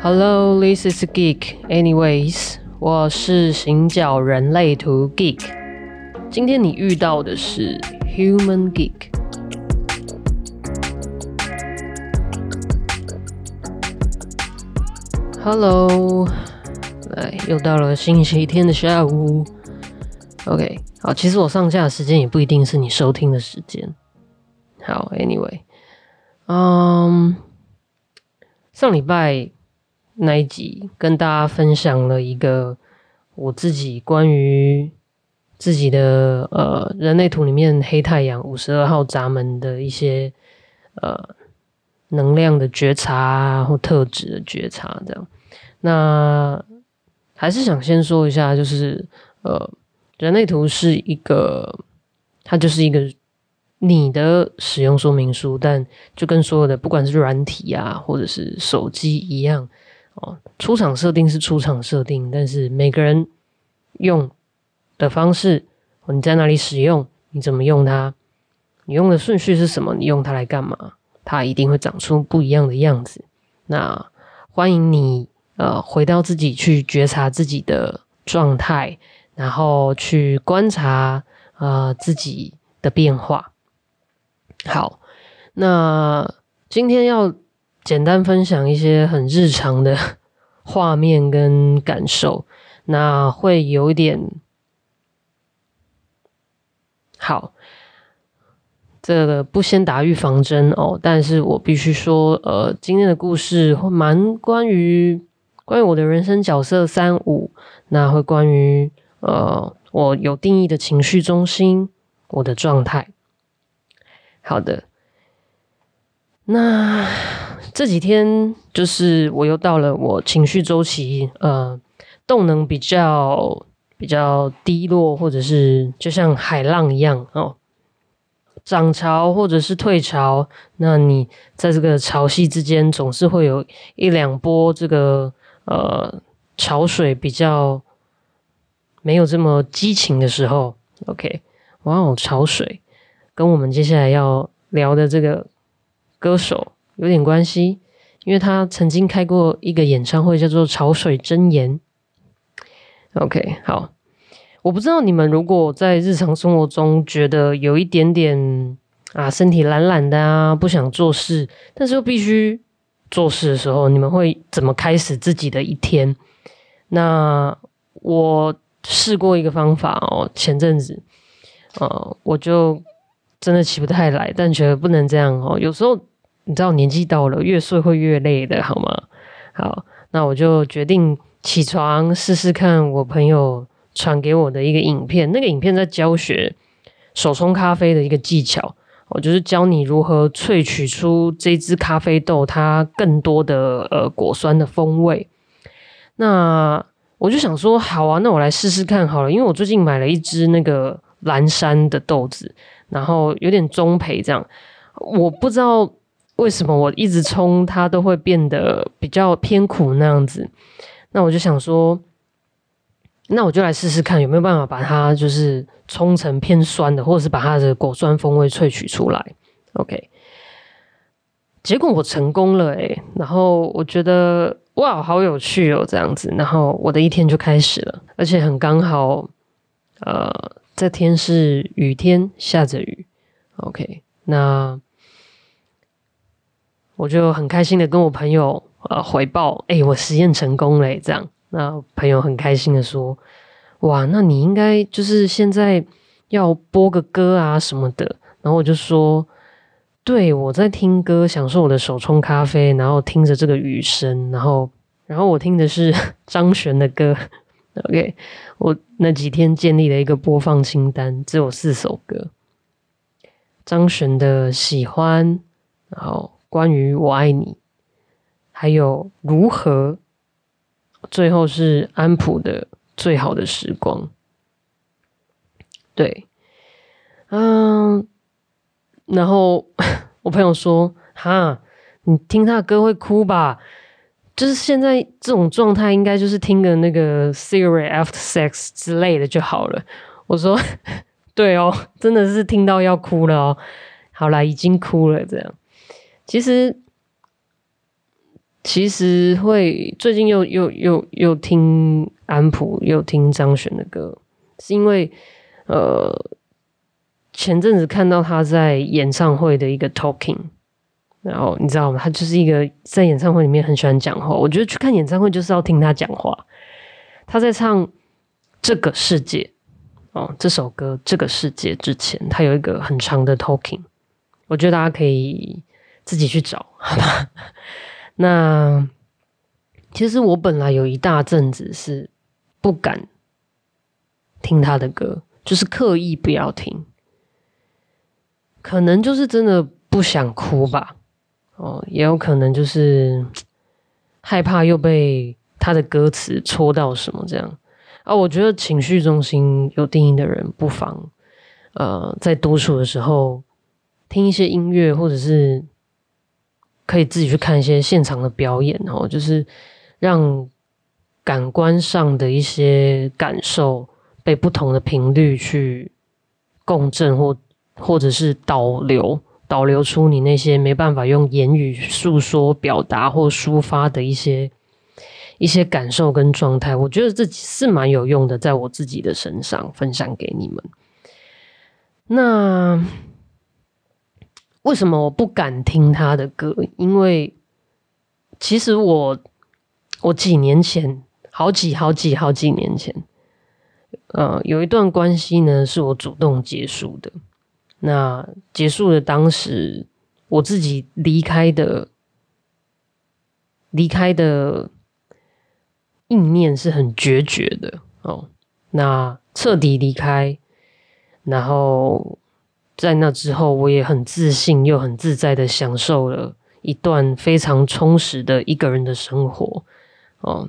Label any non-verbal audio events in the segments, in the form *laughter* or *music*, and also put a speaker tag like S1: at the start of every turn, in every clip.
S1: Hello, this is Geek. Anyways，我是行脚人类图 Geek。今天你遇到的是 Human Geek。Hello，来，又到了星期天的下午。OK，好，其实我上架的时间也不一定是你收听的时间。好，Anyway，嗯，上礼拜那一集跟大家分享了一个我自己关于自己的呃人类图里面黑太阳五十二号闸门的一些呃能量的觉察或特质的觉察，这样。那还是想先说一下，就是呃，人类图是一个，它就是一个你的使用说明书，但就跟所有的不管是软体啊，或者是手机一样哦，出厂设定是出厂设定，但是每个人用的方式，你在哪里使用，你怎么用它，你用的顺序是什么，你用它来干嘛，它一定会长出不一样的样子。那欢迎你。呃，回到自己去觉察自己的状态，然后去观察呃自己的变化。好，那今天要简单分享一些很日常的 *laughs* 画面跟感受，那会有点好。这个不先打预防针哦，但是我必须说，呃，今天的故事蛮关于。关于我的人生角色三五，那会关于呃我有定义的情绪中心，我的状态。好的，那这几天就是我又到了我情绪周期，呃，动能比较比较低落，或者是就像海浪一样哦，涨潮或者是退潮。那你在这个潮汐之间，总是会有一两波这个。呃，潮水比较没有这么激情的时候，OK，哇哦，潮水跟我们接下来要聊的这个歌手有点关系，因为他曾经开过一个演唱会，叫做《潮水真言》。OK，好，我不知道你们如果在日常生活中觉得有一点点啊，身体懒懒的啊，不想做事，但是又必须。做事的时候，你们会怎么开始自己的一天？那我试过一个方法哦，前阵子，呃，我就真的起不太来，但觉得不能这样哦。有时候你知道年纪到了，越睡会越累的，好吗？好，那我就决定起床试试看。我朋友传给我的一个影片，那个影片在教学手冲咖啡的一个技巧。我就是教你如何萃取出这支咖啡豆它更多的呃果酸的风味。那我就想说，好啊，那我来试试看好了，因为我最近买了一支那个蓝山的豆子，然后有点中培这样。我不知道为什么我一直冲它都会变得比较偏苦那样子。那我就想说。那我就来试试看有没有办法把它就是冲成偏酸的，或者是把它的果酸风味萃取出来。OK，结果我成功了诶，然后我觉得哇，好有趣哦，这样子，然后我的一天就开始了，而且很刚好，呃，这天是雨天，下着雨。OK，那我就很开心的跟我朋友呃回报，哎，我实验成功了，这样。那朋友很开心的说：“哇，那你应该就是现在要播个歌啊什么的。”然后我就说：“对，我在听歌，享受我的手冲咖啡，然后听着这个雨声，然后，然后我听的是 *laughs* 张悬的歌。OK，我那几天建立了一个播放清单，只有四首歌：张悬的《喜欢》，然后关于我爱你，还有如何。”最后是安普的最好的时光，对，嗯，然后我朋友说：“哈，你听他的歌会哭吧？就是现在这种状态，应该就是听个那个《Cigarette After Sex》之类的就好了。”我说：“ *laughs* 对哦，真的是听到要哭了哦。好啦，已经哭了。这样，其实。”其实会最近又又又又听安普，又听张悬的歌，是因为呃前阵子看到他在演唱会的一个 talking，然后你知道吗？他就是一个在演唱会里面很喜欢讲话。我觉得去看演唱会就是要听他讲话。他在唱《这个世界》哦，这首歌《这个世界》之前，他有一个很长的 talking，我觉得大家可以自己去找，*laughs* 好吧？那其实我本来有一大阵子是不敢听他的歌，就是刻意不要听，可能就是真的不想哭吧，哦，也有可能就是 *tsk* 害怕又被。他的歌词戳到什么这样啊？我觉得情绪中心有定义的人，不妨呃在独处的时候听一些音乐，或者是可以自己去看一些现场的表演哦，就是让感官上的一些感受被不同的频率去共振，或或者是导流导流出你那些没办法用言语诉说、表达或抒发的一些。一些感受跟状态，我觉得这是蛮有用的，在我自己的身上分享给你们。那为什么我不敢听他的歌？因为其实我我几年前，好几好几好几年前，呃，有一段关系呢，是我主动结束的。那结束的当时，我自己离开的，离开的。意念是很决绝的哦，那彻底离开，然后在那之后，我也很自信又很自在的享受了一段非常充实的一个人的生活哦，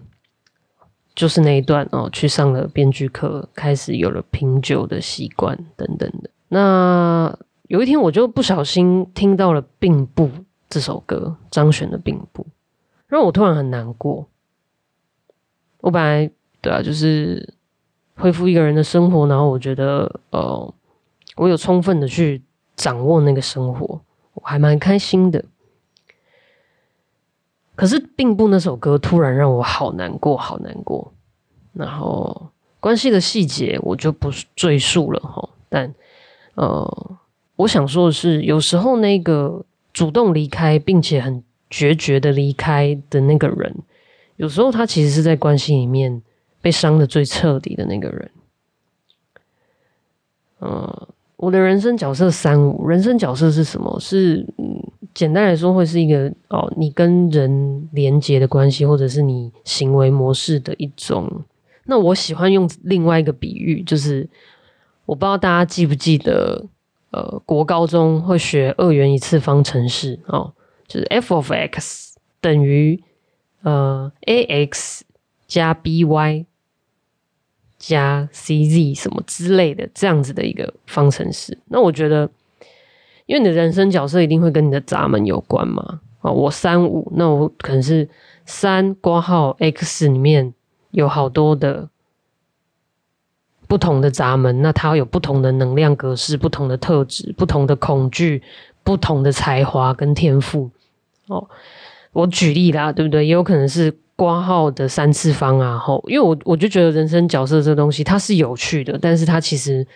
S1: 就是那一段哦，去上了编剧课，开始有了品酒的习惯等等的。那有一天，我就不小心听到了《并不》这首歌，张悬的《并不》，让我突然很难过。我本来对啊，就是恢复一个人的生活，然后我觉得，呃，我有充分的去掌握那个生活，我还蛮开心的。可是，并不那首歌突然让我好难过，好难过。然后，关系的细节我就不赘述了哈。但，呃，我想说的是，有时候那个主动离开并且很决绝的离开的那个人。有时候他其实是在关系里面被伤的最彻底的那个人。嗯，我的人生角色三五，人生角色是什么？是嗯，简单来说会是一个哦，你跟人连接的关系，或者是你行为模式的一种。那我喜欢用另外一个比喻，就是我不知道大家记不记得，呃，国高中会学二元一次方程式哦，就是 f of x 等于。呃，a x 加 b y 加 c z 什么之类的，这样子的一个方程式。那我觉得，因为你的人生角色一定会跟你的闸门有关嘛。啊，我三五，那我可能是三挂号 x 里面有好多的不同的闸门，那它有不同的能量格式、不同的特质、不同的恐惧、不同的才华跟天赋。哦。我举例啦，对不对？也有可能是挂号的三次方啊，后，因为我我就觉得人生角色这东西它是有趣的，但是它其实，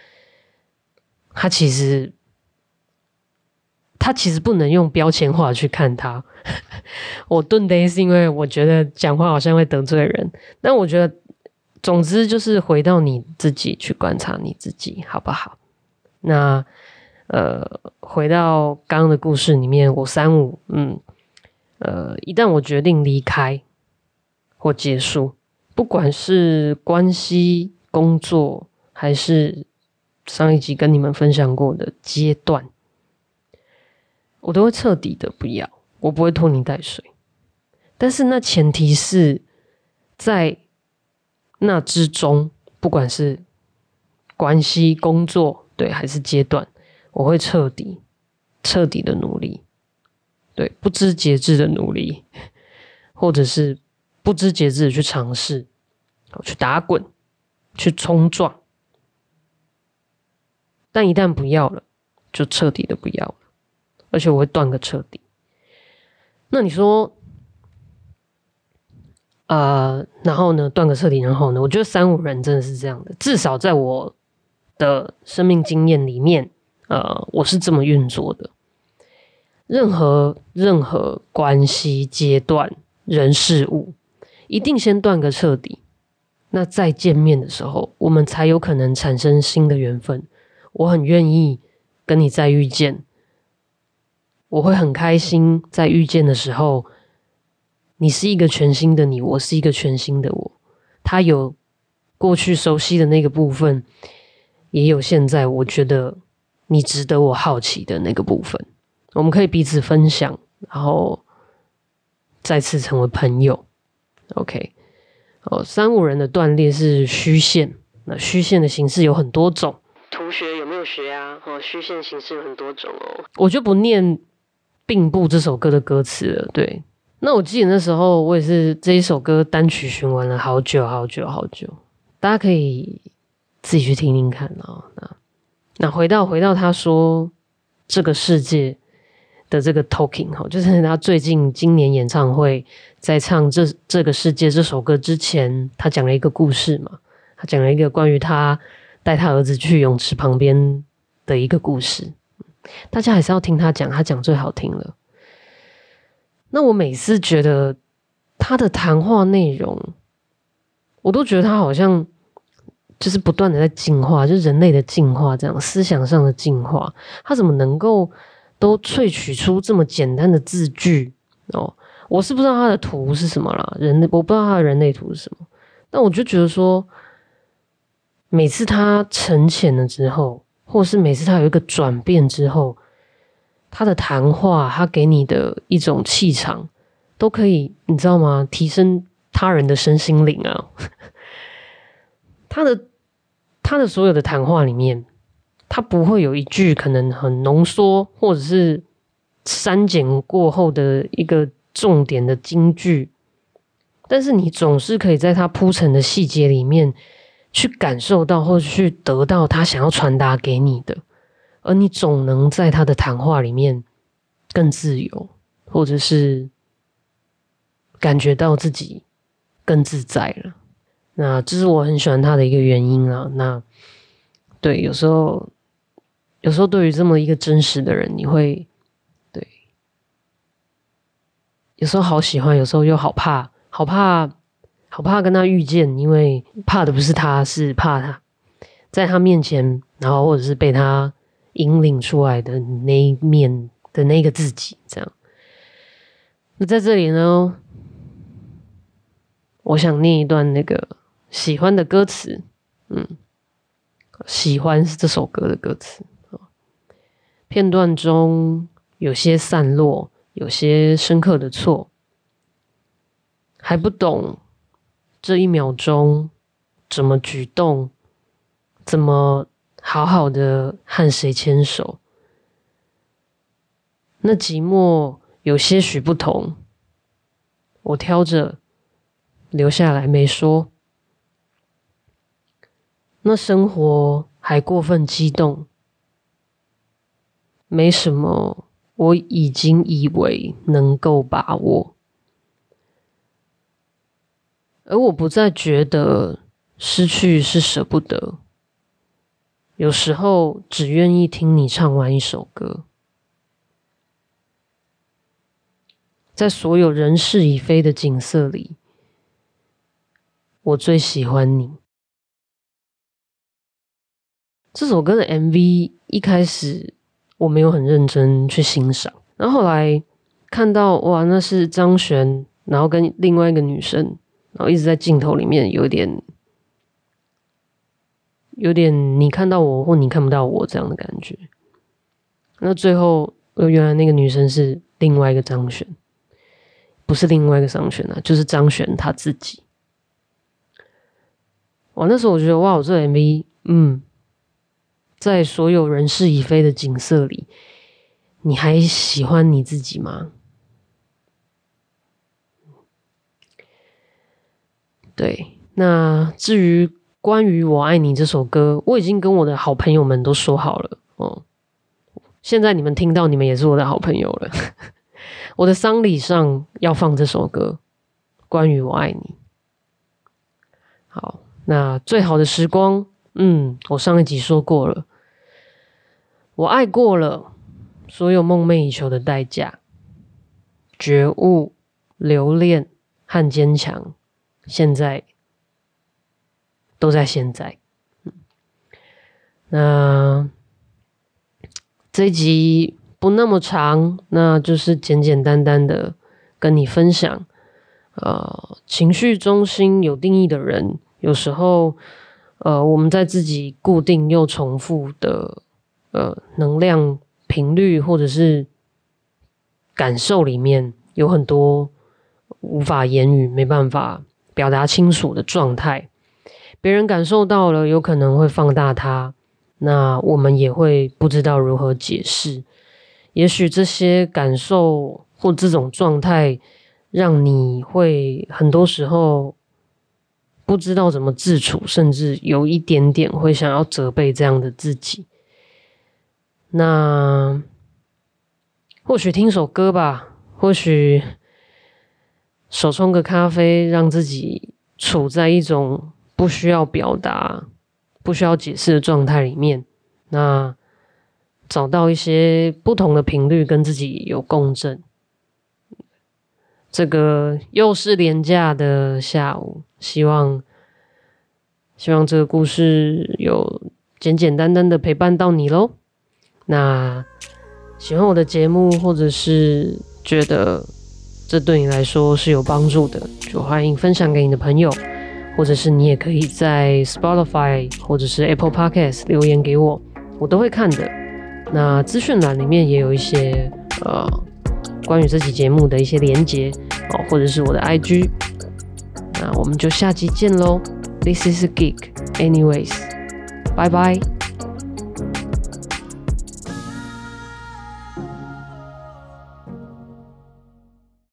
S1: 它其实，它其实不能用标签化去看它。*laughs* 我顿呆是因为我觉得讲话好像会得罪人，但我觉得，总之就是回到你自己去观察你自己，好不好？那呃，回到刚刚的故事里面，我三五，嗯。呃，一旦我决定离开或结束，不管是关系、工作，还是上一集跟你们分享过的阶段，我都会彻底的不要，我不会拖泥带水。但是那前提是在那之中，不管是关系、工作，对，还是阶段，我会彻底、彻底的努力。对，不知节制的努力，或者是不知节制的去尝试，去打滚，去冲撞，但一旦不要了，就彻底的不要了，而且我会断个彻底。那你说，呃，然后呢，断个彻底，然后呢，我觉得三五人真的是这样的，至少在我的生命经验里面，呃，我是这么运作的。任何任何关系阶段、人事物，一定先断个彻底，那再见面的时候，我们才有可能产生新的缘分。我很愿意跟你再遇见，我会很开心在遇见的时候。你是一个全新的你，我是一个全新的我。他有过去熟悉的那个部分，也有现在我觉得你值得我好奇的那个部分。我们可以彼此分享，然后再次成为朋友。OK，哦，三五人的断裂是虚线，那虚线的形式有很多种。同学有没有学啊？哦，虚线形式有很多种哦。我就不念《并不》这首歌的歌词了。对。那我记得那时候，我也是这一首歌单曲循环了好久好久好久，大家可以自己去听听看哦。那那回到回到他说这个世界的这个 talking 哈，就是他最近今年演唱会在唱这这个世界这首歌之前，他讲了一个故事嘛，他讲了一个关于他带他儿子去泳池旁边的一个故事，大家还是要听他讲，他讲最好听了。那我每次觉得他的谈话内容，我都觉得他好像就是不断的在进化，就是人类的进化，这样思想上的进化。他怎么能够都萃取出这么简单的字句哦？我是不知道他的图是什么啦，人类我不知道他的人类图是什么。但我就觉得说，每次他沉潜了之后，或是每次他有一个转变之后。他的谈话，他给你的一种气场，都可以，你知道吗？提升他人的身心灵啊！*laughs* 他的他的所有的谈话里面，他不会有一句可能很浓缩，或者是删减过后的一个重点的金句，但是你总是可以在他铺陈的细节里面去感受到，或者去得到他想要传达给你的。而你总能在他的谈话里面更自由，或者是感觉到自己更自在了。那这是我很喜欢他的一个原因啊。那对，有时候，有时候对于这么一个真实的人，你会对，有时候好喜欢，有时候又好怕，好怕，好怕跟他遇见，因为怕的不是他，是怕他在他面前，然后或者是被他。引领出来的那一面的那个自己，这样。那在这里呢，我想念一段那个喜欢的歌词，嗯，喜欢是这首歌的歌词片段中有些散落，有些深刻的错，还不懂这一秒钟怎么举动，怎么。好好的和谁牵手，那寂寞有些许不同。我挑着留下来没说，那生活还过分激动，没什么，我已经以为能够把握，而我不再觉得失去是舍不得。有时候只愿意听你唱完一首歌，在所有人事已非的景色里，我最喜欢你。这首歌的 MV 一开始我没有很认真去欣赏，然后后来看到哇，那是张悬，然后跟另外一个女生，然后一直在镜头里面有点。有点你看到我或你看不到我这样的感觉。那最后，原来那个女生是另外一个张璇，不是另外一个张璇啊，就是张璇他自己。哇，那时候我觉得哇，我这 MV，嗯，在所有人事已非的景色里，你还喜欢你自己吗？对，那至于。关于我爱你这首歌，我已经跟我的好朋友们都说好了哦。现在你们听到，你们也是我的好朋友了。*laughs* 我的丧礼上要放这首歌，关于我爱你。好，那最好的时光，嗯，我上一集说过了，我爱过了，所有梦寐以求的代价，觉悟、留恋和坚强，现在都在现在。那这一集不那么长，那就是简简单单的跟你分享。呃，情绪中心有定义的人，有时候，呃，我们在自己固定又重复的呃能量频率或者是感受里面，有很多无法言语、没办法表达清楚的状态。别人感受到了，有可能会放大它。那我们也会不知道如何解释，也许这些感受或这种状态，让你会很多时候不知道怎么自处，甚至有一点点会想要责备这样的自己。那或许听首歌吧，或许手冲个咖啡，让自己处在一种不需要表达。不需要解释的状态里面，那找到一些不同的频率跟自己有共振。这个又是廉价的下午，希望希望这个故事有简简单单的陪伴到你喽。那喜欢我的节目，或者是觉得这对你来说是有帮助的，就欢迎分享给你的朋友。或者是你也可以在 Spotify 或者是 Apple Podcast 留言给我，我都会看的。那资讯栏里面也有一些呃关于这期节目的一些连接哦，或者是我的 IG。那我们就下期见喽。This is a geek. Anyways，拜拜。